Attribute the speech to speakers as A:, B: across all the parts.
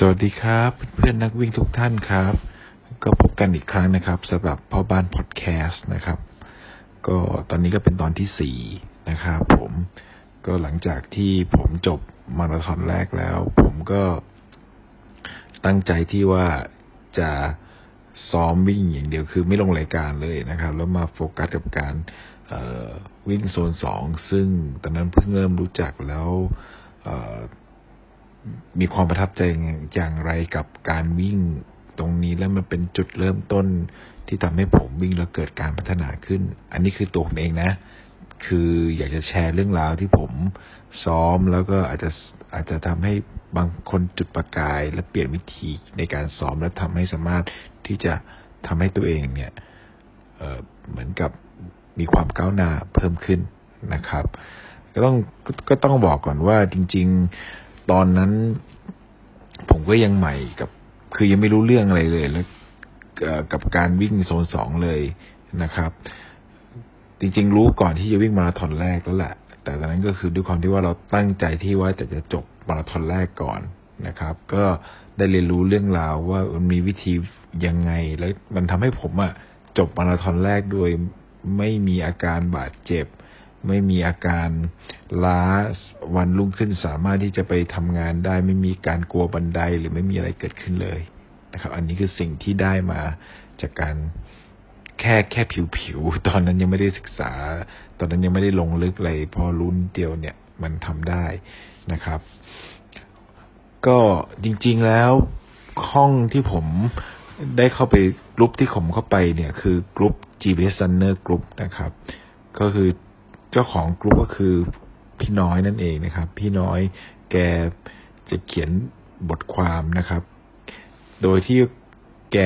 A: สวัสดีครับเพื่อนนักวิ่งทุกท่านครับ ก็พบกันอีกครั้งนะครับสำหรับพ่อบ้านพอดแคสต์นะครับ ก็ตอนนี้ก็เป็นตอนที่สี่นะครับผมก็หลังจากที่ผมจบมาราธอนแรกแล้ว ผมก็ตั้งใจที่ว่าจะซ้อมวิ่งอย่างเดียวคือไม่ลงรายการเลยนะครับ แล้วมาโฟกัสกับการวิ่งโซนสองซึ่งตอนนั้นเพิ่งเริ่มรู้จักแล้ว มีความประทับใจอย่างไรกับการวิ่งตรงนี้แล้วมันเป็นจุดเริ่มต้นที่ทำให้ผมวิ่งแล้วเกิดการพัฒนาขึ้น อันนี้คือตัวผมเองนะ คืออยากจะแชร์เรื่องราวที่ผมซ้อมแล้วก็อาจจะอาจจะทำให้บางคนจุดประกาย และเปลี่ยนวิธีในการซ้อมและทำให้สามารถที่จะทำให้ตัวเองเนี่ยเเหมือนกับมีความก้าวหน้าเพิ่มขึ้นนะครับ ก็ต้องก็ต้องบอกก่อนว่าจริง ๆ ตอนนั้น ผมก็ยังใหม่กับ คือยังไม่รู้เรื่องอะไรเลย แล้วกับการวิ่งโซนสองเลยนะครับ จริง ๆ รู้ก่อนที่จะวิ่งมาราธอนแรกแล้วแหละ แต่ตอนนั้นก็คือด้วยความที่ว่าเราตั้งใจที่ว่าจะจะจบมาราธอนแรกก่อนนะครับ ก็ได้เรียนรู้เรื่องราวว่ามันมีวิธียังไง แล้วมันทำให้ผมอะจบมาราธอนแรกโดยไม่มีอาการบาดเจ็บ ไม่มีอาการล้าวันรุ่งขึ้นสามารถที่จะไปทำงานได้ ไม่มีการกลัวบันไดหรือไม่มีอะไรเกิดขึ้นเลยนะครับ อันนี้คือสิ่งที่ได้มาจากการแค่แค่ผิวๆตอนนั้นยังไม่ได้ศึกษา ตอนนั้นยังไม่ได้ลงลึกเลยพอรุ่นเดียวเนี่ยมันทำได้นะครับ ก็จริง ๆแล้วห้องที่ผมได้เข้าไปกลุ่มที่ผมเข้าไปเนี่ยคือกลุ่ม GPS Runner Group นะครับ ก็คือ เจ้าของกลุ่มก็คือพี่น้อยนั่นเองนะครับ พี่น้อยแกจะเขียนบทความนะครับ โดยที่แก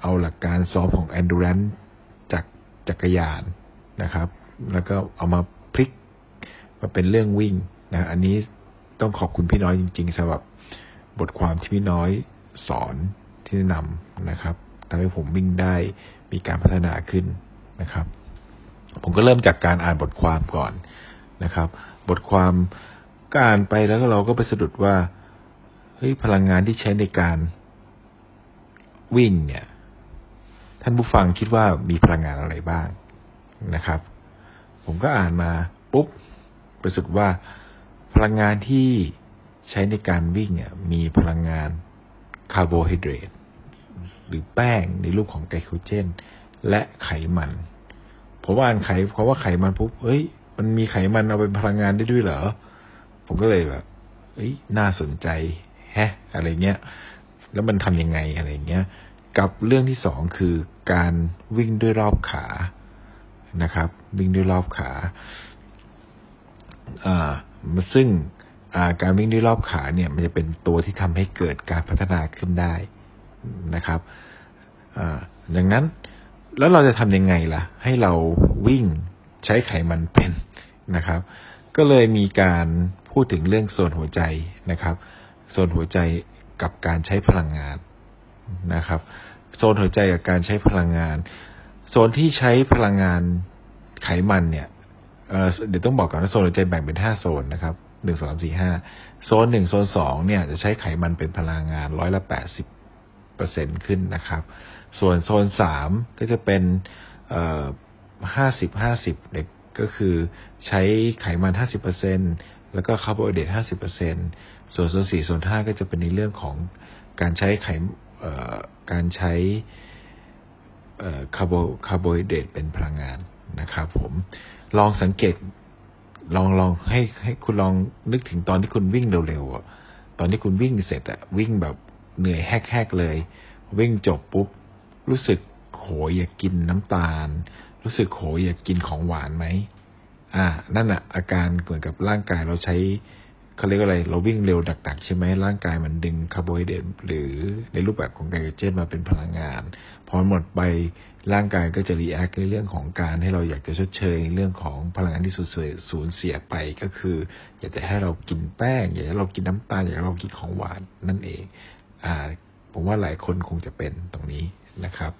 A: เอาหลักการซ้อมของ endurance จากจักรยานนะครับ แล้วก็เอามาพลิกมาเป็นเรื่องวิ่งนะอันนี้ต้องขอบคุณพี่น้อยจริง ๆสำหรับบทความที่พี่น้อยสอนที่แนะนำนะครับทำให้ผมวิ่งได้มีการพัฒนาขึ้นนะครับ ผมก็เริ่มจากการอ่านบทความก่อนนะครับ บทความก็อ่านไปแล้วเราก็ไปสะดุดว่าเฮ้ยพลังงานที่ใช้ในการวิ่งเนี่ย ท่านผู้ฟังคิดว่ามีพลังงานอะไรบ้างนะครับ ผมก็อ่านมาปุ๊บไปสุดว่าพลังงานที่ใช้ในการวิ่งเนี่ย มีพลังงานคาร์โบไฮเดรตหรือแป้งในรูปของไกลโคเจน และไขมัน ผมว่าอ่านไขเพราะว่าไขมันปุ๊บเฮ้ย มันมีไขมันเอาเป็นพลังงานได้ด้วยเหรอ ผมก็เลยแบบเฮ้ย น่าสนใจ แฮะ อะไรเงี้ย แล้วมันทํำยังไงอะไรเงี้ย กับเรื่องที่สองคือการวิ่งด้วยรอบขานะครับ วิ่งด้วยรอบขาอ่าซึ่งการวิ่งด้วยรอบขาเนี่ย มันจะเป็นตัวที่ทำให้เกิดการพัฒนาขึ้นได้นะครับอ่าดังนั้น แล้วเราจะทำยังไงล่ะ ให้เราวิ่งใช้ไขมันเป็นนะครับ ก็เลยมีการพูดถึงเรื่องโซนหัวใจนะครับโซนหัวใจกับการใช้พลังงานนะครับ โซนหัวใจกับการใช้พลังงาน โซนที่ใช้พลังงานไขมันเนี่ยเดี๋ยวต้องบอกก่อนว่าโซนหัวใจแบ่งเป็นห้าโซนนะครับหนึ่งสองสี่ห้าโซนหนึ่งโซนสองเนี่ยจะใช้ไขมันเป็นพลังงานร้อยละแปดสิบเปอร์เซ็นขึ้นนะครับ ส่วนโซนสามก็จะเป็นห้าสิบห้าสิบเด็กก็คือใช้ไขมันห้าสิบเปอร์เซ็นแล้วก็คาร์โบไฮเดรตห้าสิบเปอร์เซ็นต์ส่วนโซนสี่โซนห้าก็จะเป็นในเรื่องของการใช้ไขการใช้คาร์โบคาร์โบไฮเดรตเป็นพลังงานนะครับผมลองสังเกตลองลองให้ให้คุณลองนึกถึงตอนที่คุณวิ่งเร็วๆตอนที่คุณวิ่งเสร็จอะวิ่งแบบเหนื่อยแฮกๆเลย วิ่งจบปุ๊บ รู้สึกโหยอยากกินน้ำตาล รู้สึกโหยอยากกินของหวานไหมอ่า นั่นอะอาการเหมือนกับร่างกายเราใช้เขาเรียกอะไร เราวิ่งเร็วดักๆใช่ไหมร่างกายมันดึงคาร์โบไฮเดรตหรือในรูปแบบของไกลโคเจนมาเป็นพลังงาน พอหมดไปร่างกายก็จะ react ในเรื่องของการให้เราอยากจะชดเชยเรื่องของพลังงานที่สูญเสียสูญเสียไปก็คือ อยากจะให้เรากินแป้ง อยากให้เรากินน้ำตาลอยากให้เรากินของหวานนั่นเอง อ่า ผมว่าหลายคนคงจะเป็นตรงนี้นะครับ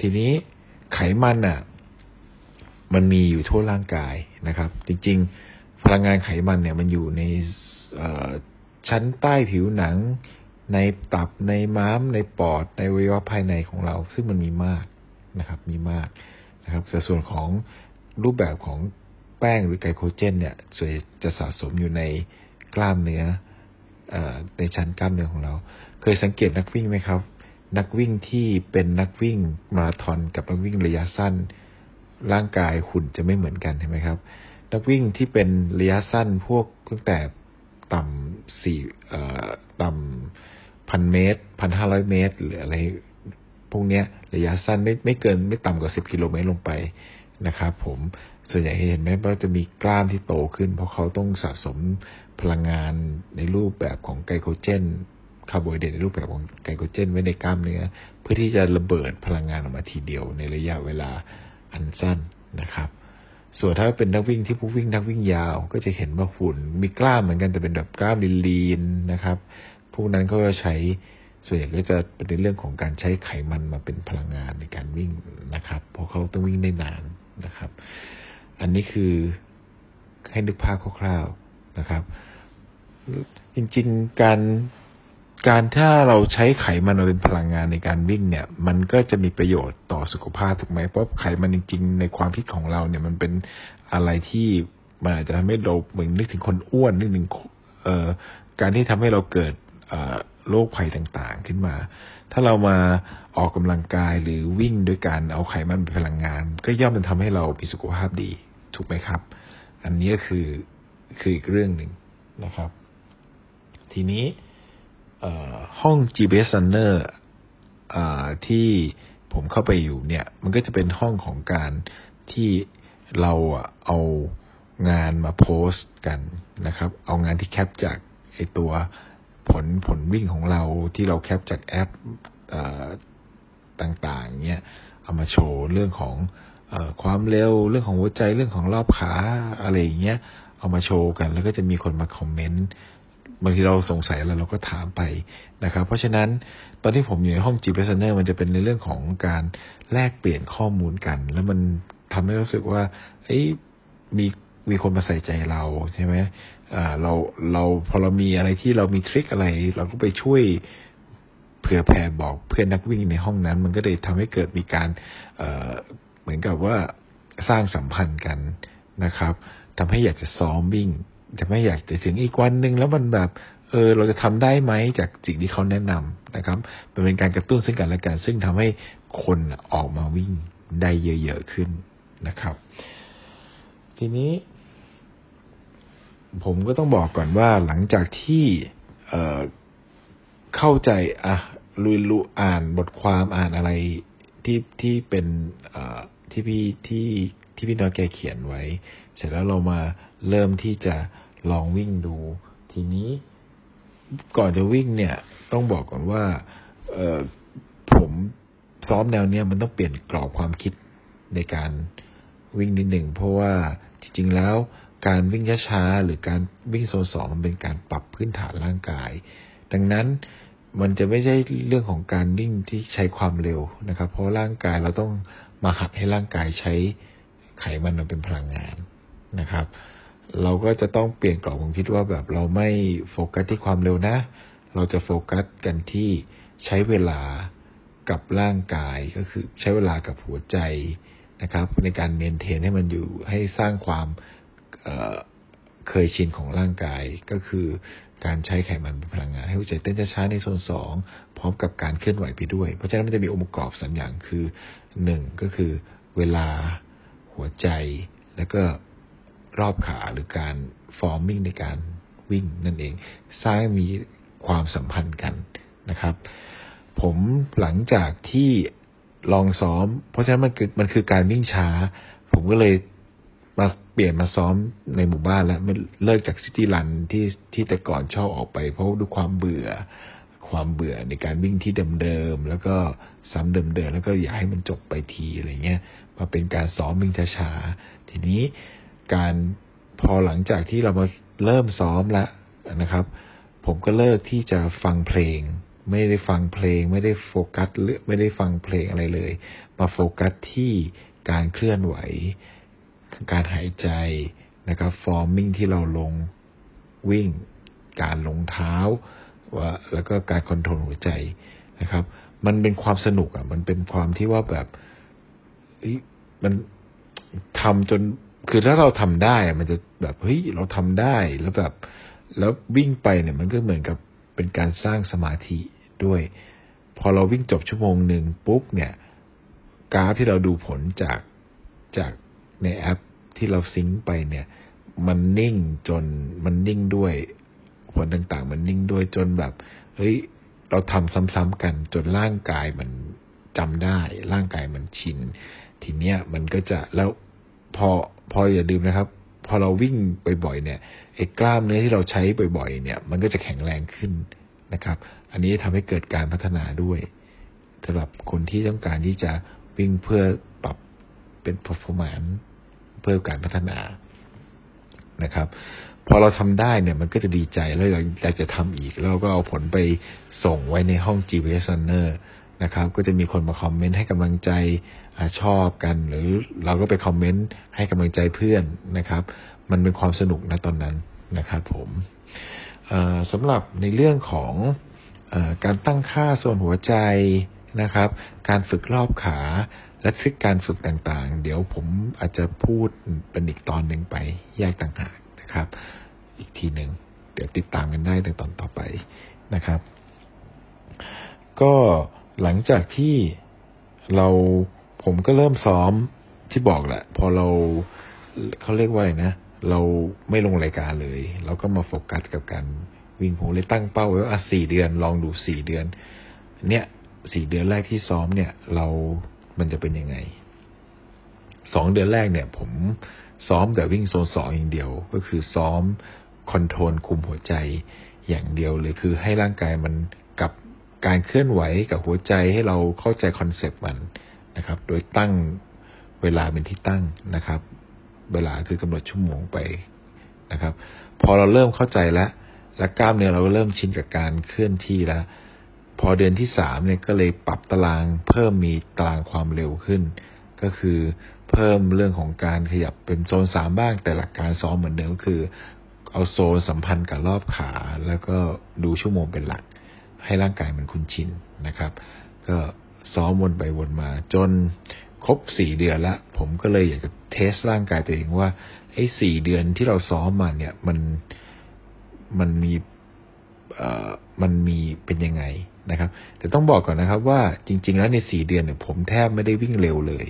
A: ทีนี้ไขมันอะ มันมีอยู่ทั่วร่างกายนะครับ จริง ๆ พลังงานไขมันเนี่ย มันอยู่ในชั้นใต้ผิวหนัง ในตับในม้าม ในปอด ในวิวะภายในของเรา ซึ่งมันมีมากนะครับ มีมากนะครับแต่ส่วนของรูปแบบของแป้งหรือไกลโคเจน เนี่ยจะสะสมอยู่ในกล้ามเนื้อในชั้นกล้ามเนื้อของเรา เคยสังเกตนักวิ่งไหมครับ นักวิ่งที่เป็นนักวิ่งมาราธอนกับนักวิ่งระยะสั้น ร่างกายหุ่นจะไม่เหมือนกันใช่ไหมครับ นักวิ่งที่เป็นระยะสั้นพวกตั้งแต่ต่ำสี่ต่ำพันเมตรพันห้าร้อยเมตร หรืออะไรพวกนี้ระยะสั้นไม่ไม่เกินไม่ต่ำกว่าสิบกิโลเมตรลงไปนะครับผมส่วนใหญ่เห็นไหมว่าจะมีกล้ามที่โตขึ้น เพราะเขาต้องสะสมพลังงานในรูปแบบของไกลโคเจน คาร์โบไฮเดรตในรูปแบบของไกลโคเจนไว้ในกล้ามเนื้อ เพื่อที่จะระเบิดพลังงานออกมาทีเดียวในระยะเวลาอันสั้นนะครับ ส่วนถ้าเป็นนักวิ่งที่ผู้วิ่งนักวิ่งยาว ก็จะเห็นว่าหุ่นมีกล้ามเหมือนกันแต่เป็นแบบกล้ามลีนๆนะครับ พวกนั้นก็จะใช้ส่วนใหญ่ก็จะเป็นในเรื่องของการใช้ไขมันมาเป็นพลังงานในการวิ่งนะครับ เพราะเขาต้องวิ่งได้นานนะครับ อันนี้คือให้นึกภาพคร่าวๆนะครับ จริง ๆ การ การถ้าเราใช้ไขมันมาเป็นพลังงานในการวิ่งเนี่ย มันก็จะมีประโยชน์ต่อสุขภาพถูกไหมเพราะไขมันจริง ๆ ในความคิดของเราเนี่ยมันเป็นอะไรที่มันอาจจะทำให้เราเหมือนนึกถึงคนอ้วนนึกถึงเอ่อการที่ทำให้เราเกิดโรคภัยต่างๆ ขึ้นมา ถ้าเรามาออกกำลังกายหรือวิ่งโดยการเอาไขมันเป็นพลังงาน ก็ย่อมจะทำให้เรามีสุขภาพดี ถูกไหมครับ อันนี้ก็คือคืออีกเรื่องหนึ่งนะครับ ทีนี้ ห้อง GBS Runner ที่ผมเข้าไปอยู่เนี่ย มันก็จะเป็นห้องของการที่เราเอางานมาโพสต์กันนะครับ เอางานที่แคปจากไอตัวผลผลวิ่งของเราที่เรา cap จากแอปต่างๆเนี้ยเอามาโชว์เรื่องของอความเร็วเรื่องของหัวใจเรื่องของรอบขาอะไรอย่างเงี้ยเอามาโชว์กัน แล้วก็จะมีคนมาคอมเมนต์ บางทีเราสงสัยแล้วเราก็ถามไปนะครับ เพราะฉะนั้นตอนที่ผมอยู่ในห้องจีเพสเนอร์มันจะเป็นในเรื่องของการแลกเปลี่ยนข้อมูลกัน แล้วมันทำให้รู้สึกว่าเอ้ยมีมีคนมาใส่ใจเราใช่ไหมอ่าเราเราพอเรามีอะไรที่เรามีทริคอะไร เราก็ไปช่วยเผื่อแผ่บอกเพื่อนนักวิ่งในห้องนั้น มันก็เลยทำให้เกิดมีการเอ่อเหมือนกับว่าสร้างสัมพันธ์กันนะครับทำให้อยากจะซ้อมวิ่ง จะไม่อยากจะถึงอีกวันหนึ่งแล้วมันแบบเออเราจะทำได้ไหมจากสิ่งที่เขาแนะนำนะครับมันเป็นการกระตุ้นซึ่งกันและกันซึ่งทำให้คนออกมาวิ่งได้เยอะๆขึ้นนะครับ ทีนี้ ผมก็ต้องบอกก่อนว่าหลังจากที่เเข้าใจอะลุยลุอ่านบทความอ่านอะไรที่ที่เป็นที่พี่ที่ที่พี่น้อยแกเขียนไว้ เสร็จแล้วเรามาเริ่มที่จะลองวิ่งดู ทีนี้ก่อนจะวิ่งเนี่ย ต้องบอกก่อนว่าเออผมซ้อมแนวเนี้ยมันต้องเปลี่ยนกรอบความคิดในการวิ่งนิดหนึ่ง เพราะว่าจริง ๆ แล้วการวิ่งช้าๆหรือการวิ่งโซนสองมันเป็นการปรับพื้นฐานร่างกาย ดังนั้นมันจะไม่ใช่เรื่องของการวิ่งที่ใช้ความเร็วนะครับ เพราะร่างกายเราต้องมาหัดให้ร่างกายใช้ไขมันมาเป็นพลังงาน นะครับ เราก็จะต้องเปลี่ยนกรอบความคิดว่าแบบเราไม่โฟกัสที่ความเร็วนะ เราจะโฟกัสกันที่ใช้เวลากับร่างกายก็คือใช้เวลากับหัวใจนะครับ ในการเมนเทนให้มันอยู่ให้สร้างความเเคยชินของร่างกายก็คือการใช้ไขมันเป็นพลังงาน ให้หัวใจเต้นช้าในโซนสองพร้อมกับการเคลื่อนไหวไปด้วย เพราะฉะนั้นมันจะมีองค์ประกอบสามอย่างคือหนึ่งก็คือเวลาหัวใจแล้วก็ รอบขาหรือการ forming ในการวิ่งนั่นเองสร้างมีความสัมพันธ์กันนะครับ ผมหลังจากที่ลองซ้อม เพราะฉะนั้นมันคือมันคือการวิ่งช้า ผมก็เลยมาเปลี่ยนมาซ้อมในหมู่บ้านแล้วเลิกจาก city run ที่ที่แต่ก่อนชอบออกไป เพราะด้วยความเบื่อ ความเบื่อในการวิ่งที่เดิมๆแล้วก็ซ้ำเดิมๆแล้วก็อยากให้มันจบไปทีอะไรเงี้ยมาเป็นการซ้อมวิ่งช้าๆทีนี้ การพอหลังจากที่เรามาเริ่มซ้อมแล้วนะครับ ผมก็เลิกที่จะฟังเพลง ไม่ได้ฟังเพลง ไม่ได้โฟกัสหรือไม่ได้ฟังเพลงอะไรเลย มาโฟกัสที่การเคลื่อนไหว การหายใจนะครับ forming ที่เราลงวิ่ง การลงเท้าว่าแล้วก็การ control หัวใจนะครับ มันเป็นความสนุกอะ มันเป็นความที่ว่าแบบมันทำจน คือถ้าเราทำได้มันจะแบบเฮ้ยเราทำได้แล้วแบบ แล้ววิ่งไปเนี่ยมันก็เหมือนกับเป็นการสร้างสมาธิด้วย พอเราวิ่งจบชั่วโมงหนึ่งปุ๊บเนี่ยกราฟที่เราดูผลจากจากในแอปที่เราซิงค์ไปเนี่ย มันนิ่งจนมันนิ่งด้วย ผลต่างๆ มันนิ่งด้วยจนแบบ เฮ้ย เราทำซ้ำๆกัน จนร่างกายมันจำได้ ร่างกายมันชิน ทีเนี้ยมันก็จะแล้วพอ พออย่าลืมนะครับ พอเราวิ่งบ่อยๆเนี่ยไอ้กล้ามเนื้อที่เราใช้บ่อยๆ เนี่ย มันก็จะแข็งแรงขึ้นนะครับ อันนี้ทำให้เกิดการพัฒนาด้วยสำหรับคนที่ต้องการที่จะวิ่งเพื่อปรับเป็น performance เพื่อการพัฒนานะครับ พอเราทำได้เนี่ย มันก็จะดีใจแล้วเราอยากจะทำอีก แล้วเราก็เอาผลไปส่งไว้ในห้อง GPS Runner นะครับ ก็จะมีคนมาคอมเมนต์ให้กำลังใจอชอบกัน หรือเราก็ไปคอมเมนต์ให้กำลังใจเพื่อนนะครับ มันเป็นความสนุกนะตอนนั้นนะครับผมสำหรับในเรื่องของอการตั้งค่าโซนหัวใจนะครับ การฝึกรอบขาและทริคการฝึกต่างๆ เดี๋ยวผมอาจจะพูดเป็นอีกตอนหนึ่งไปแยกต่างหากนะครับ อีกทีหนึ่งเดี๋ยวติดตามกันได้ในตอนต่อไปนะครับ ก็ หลังจากที่เราผมก็เริ่มซ้อมที่บอกแหละ พอเราเขาเรียกว่าอะไรนะ เราไม่ลงรายการเลย เราก็มาโฟกัสกับการวิ่งผมเลยตั้งเป้าไว้ว่าสี่เดือน ลองดูสี่เดือน เนี่ยสี่เดือนแรกที่ซ้อมเนี่ย เรา มันจะเป็นยังไงสองเดือนแรกเนี่ย ผมซ้อมแต่วิ่งโซนสองอย่างเดียว ก็คือซ้อมคอนโทรลคุมหัวใจอย่างเดียวเลยคือให้ร่างกายมัน การเคลื่อนไหวกับหัวใจให้เราเข้าใจคอนเซปต์มันนะครับ โดยตั้งเวลาเป็นที่ตั้งนะครับ เวลาคือกำหนดชั่วโมงไปนะครับ พอเราเริ่มเข้าใจแล้วและกล้ามเนื้อเราก็เริ่มชินกับการเคลื่อนที่แล้ว พอเดือนที่สามเนี่ยก็เลยปรับตารางเพิ่มมีตารางความเร็วขึ้น ก็คือเพิ่มเรื่องของการขยับเป็นโซนสามบ้าง แต่หลักการซ้อมเหมือนเดิมก็คือ เอาโซนสัมพันธ์กับรอบขา แล้วก็ดูชั่วโมงเป็นหลัก ให้ร่างกายมันคุ้นชินนะครับ ก็ซ้อมวนไปวนมา จนครบสี่เดือนละ ผมก็เลยอยากจะเทสร่างกายตัวเองว่าไอ้สี่เดือนที่เราซ้อมมาเนี่ยมันมันมีเอ่อมันมีเป็นยังไงนะครับ แต่ต้องบอกก่อนนะครับว่าจริง ๆ แล้วในสี่เดือนเนี่ยผมแทบไม่ได้วิ่งเร็วเลย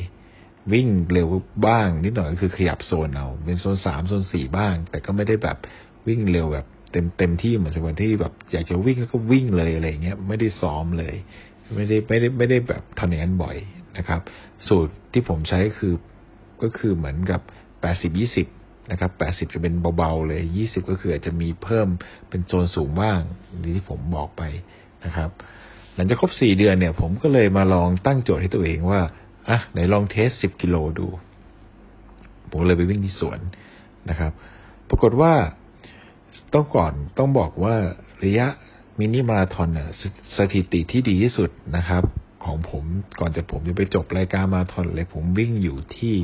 A: วิ่งเร็วบ้างนิดหน่อยก็คือขยับโซนเอา เป็นโซนสามโซนสี่บ้าง แต่ก็ไม่ได้แบบวิ่งเร็วแบบ เต็มเต็มที่เหมือนสมัยที่แบบอยากจะวิ่งก็วิ่งเลยอะไรเงี้ยไม่ได้ซ้อมเลย ไม่ได้ไม่ได้ไม่ได้แบบทำอย่างนั้นบ่อยนะครับ สูตรที่ผมใช้คือก็คือเหมือนกับแปดสิบยี่สิบนะครับแปดสิบจะเป็นเบาๆเลยยี่สิบก็คืออาจจะมีเพิ่มเป็นโซนสูงบ้างที่ผมบอกไปนะครับ หลังจากครบสี่เดือนเนี่ย ผมก็เลยมาลองตั้งโจทย์ให้ตัวเองว่าอะไหนลองเทสสิบกิโลดู ผมเลยไปวิ่งที่สวนนะครับ ปรากฏว่า ต้องก่อนต้องบอกว่าระยะมินิมาราทอนเนี่ยสถิติที่ดีที่สุดนะครับ ของผมก่อนจะผมจะไปจบรายการมาราธอนเลยผมวิ่งอยู่ที่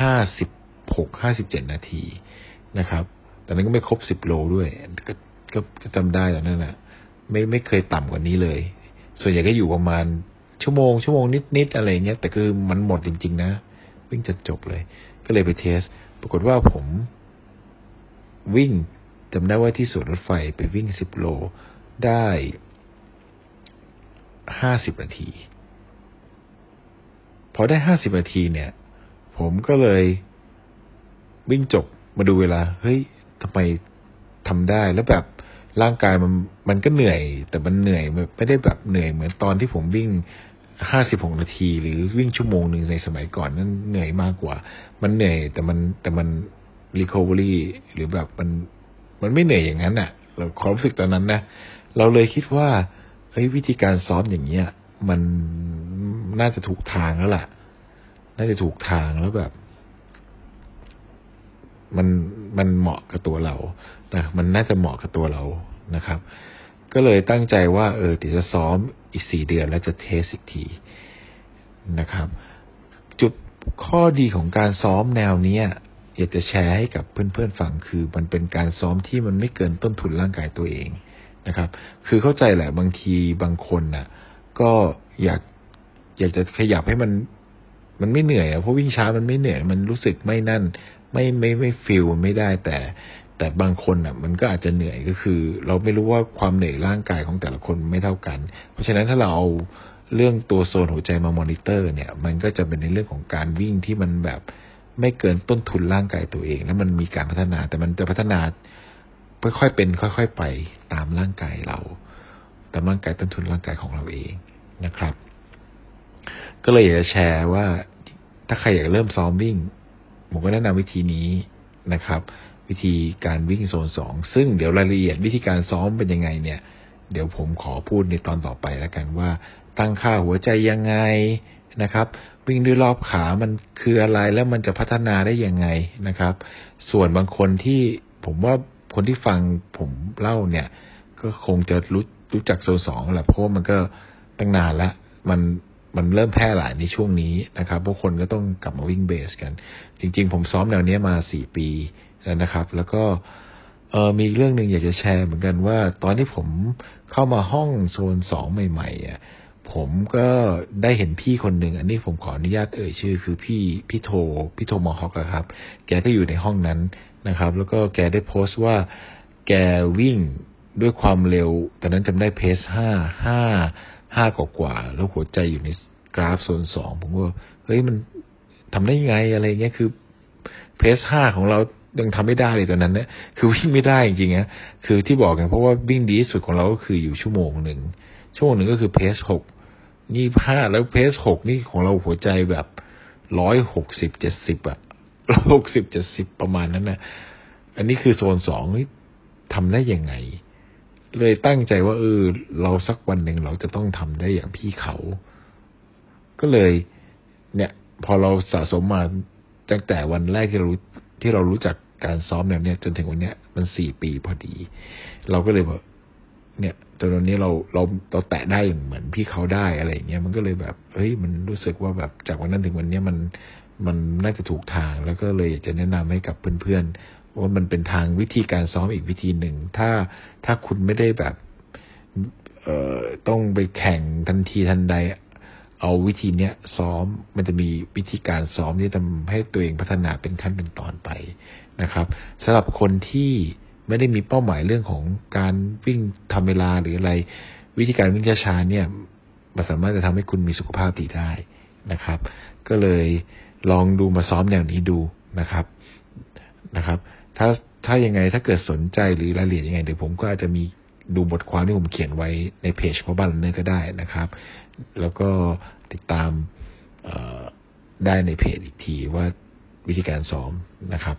A: ห้าสิบหกห้าสิบเจ็ดนาทีนะครับแต่นั้นก็ไม่ครบสิบโลด้วยก็ก็จำได้ตอนนั้นนะไม่ไม่เคยต่ำกว่านี้เลย ส่วนใหญ่ก็อยู่ประมาณชั่วโมงชั่วโมงนิดนิดอะไรเงี้ยแต่คือมันหมดจริง ๆ นะ วิ่งจะจบเลย ก็เลยไปเทส ปรากฏว่าผมวิ่ง จำได้ว่าที่สวนรถไฟไปวิ่งสิบโลได้ห้าสิบนาที พอได้ห้าสิบนาทีเนี่ย ผมก็เลยวิ่งจบมาดูเวลา เฮ้ยทำไมทำได้แล้วแบบร่างกายมันมันก็เหนื่อย แต่มันเหนื่อยไม่ได้แบบเหนื่อยเหมือนตอนที่ผมวิ่งห้าสิบหกนาที หรือวิ่งชั่วโมงหนึ่งในสมัยก่อนนั้นเหนื่อยมากกว่า มันเหนื่อยแต่มันแต่มันรีคอเวอรี่หรือแบบมัน มันไม่เหนื่อยอย่างนั้นอะ เราความรู้สึกตอนนั้นนะเราเลยคิดว่าเฮ้ยวิธีการซ้อมอย่างเงี้ย มันน่าจะถูกทางแล้วล่ะ น่าจะถูกทางแล้วแบบ มันมันเหมาะกับตัวเรานะมันน่าจะเหมาะกับตัวเรานะครับ ก็เลยตั้งใจว่า เออเดี๋ยวจะซ้อมอีกสี่เดือนแล้วจะเทสอีกทีนะครับ จุดข้อดีของการซ้อมแนวนี้ อยากจะแชร์ให้กับเพื่อนๆฟังคือมันเป็นการซ้อมที่มันไม่เกินต้นทุนร่างกายตัวเองนะครับ คือเข้าใจแหละบางทีบางคนน่ะ ก็อยากอยากจะขยับให้มันมันไม่เหนื่อยอะเพราะวิ่งช้ามันไม่เหนื่อย มันรู้สึกไม่นั่น ไม่ไม่ไม่ฟิลไม่ได้แต่ แต่บางคนอะ มันก็อาจจะเหนื่อยก็คือ เราไม่รู้ว่าความเหนื่อยร่างกายของแต่ละคนไม่เท่ากัน เพราะฉะนั้นถ้าเราเอาเรื่องตัวโซนหัวใจมามอนิเตอร์ เนี่ย มันก็จะเป็นในเรื่องของการวิ่งที่มันแบบ ไม่เกินต้นทุนร่างกายตัวเอง แล้วมันมีการพัฒนา แต่มันจะพัฒนาค่อยๆเป็น ค่อย ๆ ไปตามร่างกายเรา ตามร่างกายต้นทุนร่างกายของเราเองนะครับ ก็เลยอยากจะแชร์ว่า ถ้าใครอยากเริ่มซ้อมวิ่ง ผมก็แนะนำวิธีนี้นะครับ วิธีการวิ่งโซนสองซึ่งเดี๋ยวรายละเอียดวิธีการซ้อมเป็นยังไงเนี่ย เดี๋ยวผมขอพูดในตอนต่อไปแล้วกันว่า ตั้งค่าหัวใจยังไง นะครับ วิ่งด้วยรอบขามันคืออะไรแล้วมันจะพัฒนาได้ยังไงนะครับ ส่วนบางคนที่ผมว่าคนที่ฟังผมเล่าเนี่ย ก็คงจะรู้รู้จักโซสองแหละเพราะว่ามันก็ตั้งนานแล้วมันมันเริ่มแพร่หลายในช่วงนี้นะครับพวกคนก็ต้องกลับมาวิ่งเบสกัน จริง ๆ ผมซ้อมแนวนี้มาสี่ปีแล้วนะครับ แล้วก็เออมีเรื่องหนึ่งอยากจะแชร์เหมือนกันว่า ตอนที่ผมเข้ามาห้องโซนสองใหม่ๆอะ ผมก็ได้เห็นพี่คนหนึ่งอันนี้ผมขออนุญาตเอ่ยชื่อ คือพี่พี่โทพี่โทมอฮอกครับ แกก็อยู่ในห้องนั้นนะครับ แล้วก็แกได้โพสต์ว่าแกวิ่งด้วยความเร็วตอนนั้นจำได้เพสห้าห้าห้ากว่ากว่า แล้วหัวใจอยู่ในกราฟโซนสองผมก็เฮ้ยมันทำได้ยังไงอะไรเงี้ยคือเพสห้าของเรายังทำไม่ได้เลยตอนนั้นเนี่ยคือวิ่งไม่ได้จริงๆนะคือที่บอกกันเพราะว่าวิ่งดีสุดของเราก็คืออยู่ชั่วโมงหนึ่งชั่วโมงหนึ่งก็คือเพสหก นี่ห้าแล้วเพสหกนี่ของเราหัวใจแบบร้อยหกสิบเจ็ดสิบอะหกสิบเจ็ดสิบประมาณนั้นนะอันนี้คือโซนสองทำได้ยังไง เลยตั้งใจว่า เออ เราสักวันหนึ่งเราจะต้องทำได้อย่างพี่เขา ก็เลย เนี่ย พอเราสะสมมาตั้งแต่วันแรกที่เราที่เรารู้จักการซ้อมแบบนี้จนถึงวันเนี้ยมันสี่ปีพอดี เราก็เลยบอก เนี่ยจนวนนี้เราเราเราแตะได้เหมือนพี่เขาได้อะไรเงี้ยมันก็เลยแบบเฮ้ยมันรู้สึกว่าแบบจากวันนั้นถึงวันนี้มันมันน่าจะถูกทางแล้วก็เลยอยากจะแนะนำให้กับเพื่อนๆว่ามันเป็นทางวิธีการซ้อมอีกวิธีหนึ่งถ้าถ้าคุณไม่ได้แบบเอ่อต้องไปแข่งทันทีทันใด เอาวิธีเนี้ยซ้อมมันจะมีวิธีการซ้อมที่ทำให้ตัวเองพัฒนาเป็นขั้นเป็นตอนไปนะครับสำหรับคนที่ ไม่ได้มีเป้าหมายเรื่องของการวิ่งทำเวลาหรืออะไร วิธีการวิ่งช้าๆเนี่ยมันสามารถจะทำให้คุณมีสุขภาพดีได้นะครับ ก็เลยลองดูมาซ้อมอย่างนี้ดูนะครับนะครับ ถ้าถ้ายังไงถ้าเกิดสนใจหรือรายละเอียดยังไงเดี๋ยวผมก็อาจจะมีดูบทความที่ผมเขียนไว้ในเพจพ่อบ้านเนอก็ได้นะครับ แล้วก็ติดตามได้ในเพจอีกทีว่าวิธีการซ้อมนะครับ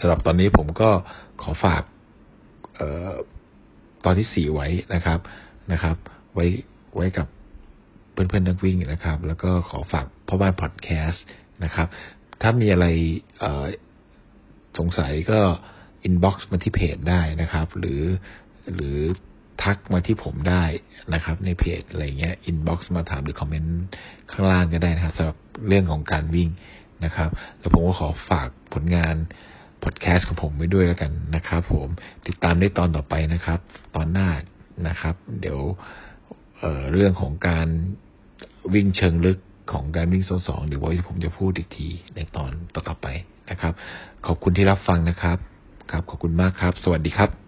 A: สำหรับตอนนี้ผมก็ ขอฝากออตอนที่สี่ไว้นะครับนะครับ ไว้ไว้กับเพื่อนๆนักวิ่งนะครับ แล้วก็ขอฝากพ่อบ้านพอดแคสต์นะครับ ถ้ามีอะไรสงสัยก็ inbox มาที่เพจได้นะครับ หรือหรือทักมาที่ผมได้นะครับ ในเพจอะไรเงี้ย inbox มาถามหรือคอมเมนต์ข้างล่างก็ได้นะครับสำหรับเรื่องของการวิ่งนะครับ แล้วผมก็ขอฝากผลงาน พอดแคสต์ของผมไว้ด้วยแล้วกันนะครับผมติดตามได้ตอนต่อไปนะครับ ตอนหน้านะครับ เดี๋ยวเเรื่องของการวิ่งเชิงลึกของการวิ่งโซนสองเดี๋ยวว่าผมจะพูดอีกทีในตอนต่อๆไปนะครับ ขอบคุณที่รับฟังนะครับ ครับ ขอบคุณมากครับ สวัสดีครับ